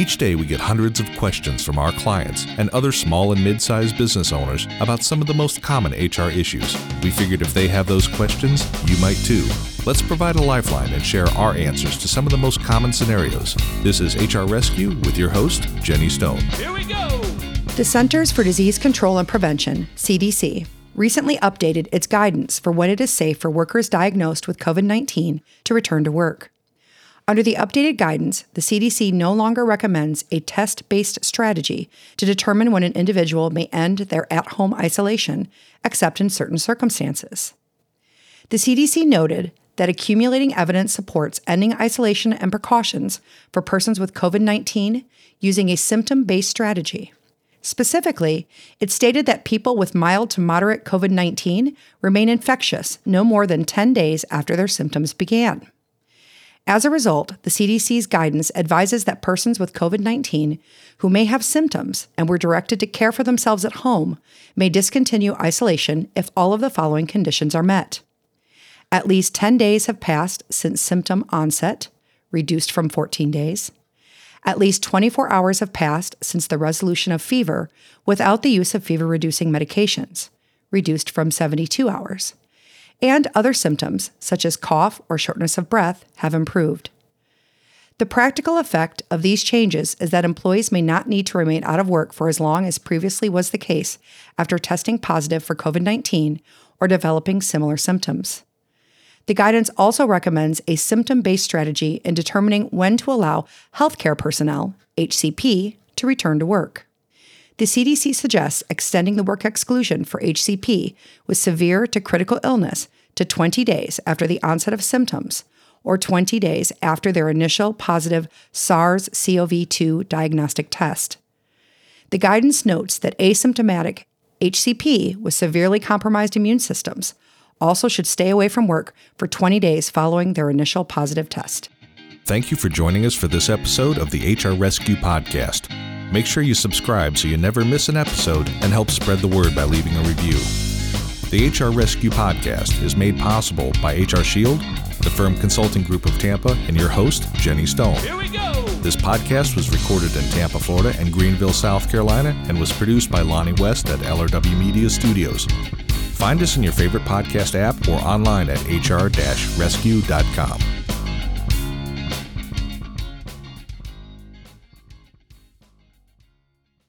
Each day, we get hundreds of questions from our clients and other small and mid sized business owners about some of the most common HR issues. We figured if they have those questions, you might too. Let's provide a lifeline and share our answers to some of the most common scenarios. This is HR Rescue with your host, Jenny Stone. Here we go! The Centers for Disease Control and Prevention, CDC, recently updated its guidance for when it is safe for workers diagnosed with COVID 19 to return to work. Under the updated guidance, the CDC no longer recommends a test based strategy to determine when an individual may end their at home isolation, except in certain circumstances. The CDC noted that accumulating evidence supports ending isolation and precautions for persons with COVID 19 using a symptom based strategy. Specifically, it stated that people with mild to moderate COVID 19 remain infectious no more than 10 days after their symptoms began. As a result, the CDC's guidance advises that persons with COVID 19 who may have symptoms and were directed to care for themselves at home may discontinue isolation if all of the following conditions are met. At least 10 days have passed since symptom onset, reduced from 14 days. At least 24 hours have passed since the resolution of fever without the use of fever reducing medications, reduced from 72 hours and other symptoms, such as cough or shortness of breath, have improved. The practical effect of these changes is that employees may not need to remain out of work for as long as previously was the case after testing positive for COVID 19 or developing similar symptoms. The guidance also recommends a symptom based strategy in determining when to allow healthcare personnel, HCP, to return to work. The CDC suggests extending the work exclusion for HCP with severe to critical illness to 20 days after the onset of symptoms or 20 days after their initial positive SARS CoV 2 diagnostic test. The guidance notes that asymptomatic HCP with severely compromised immune systems also should stay away from work for 20 days following their initial positive test. Thank you for joining us for this episode of the HR Rescue Podcast. Make sure you subscribe so you never miss an episode and help spread the word by leaving a review. The HR Rescue Podcast is made possible by HR Shield, the firm consulting group of Tampa, and your host, Jenny Stone. Here we go! This podcast was recorded in Tampa, Florida, and Greenville, South Carolina, and was produced by Lonnie West at LRW Media Studios. Find us in your favorite podcast app or online at hr-rescue.com.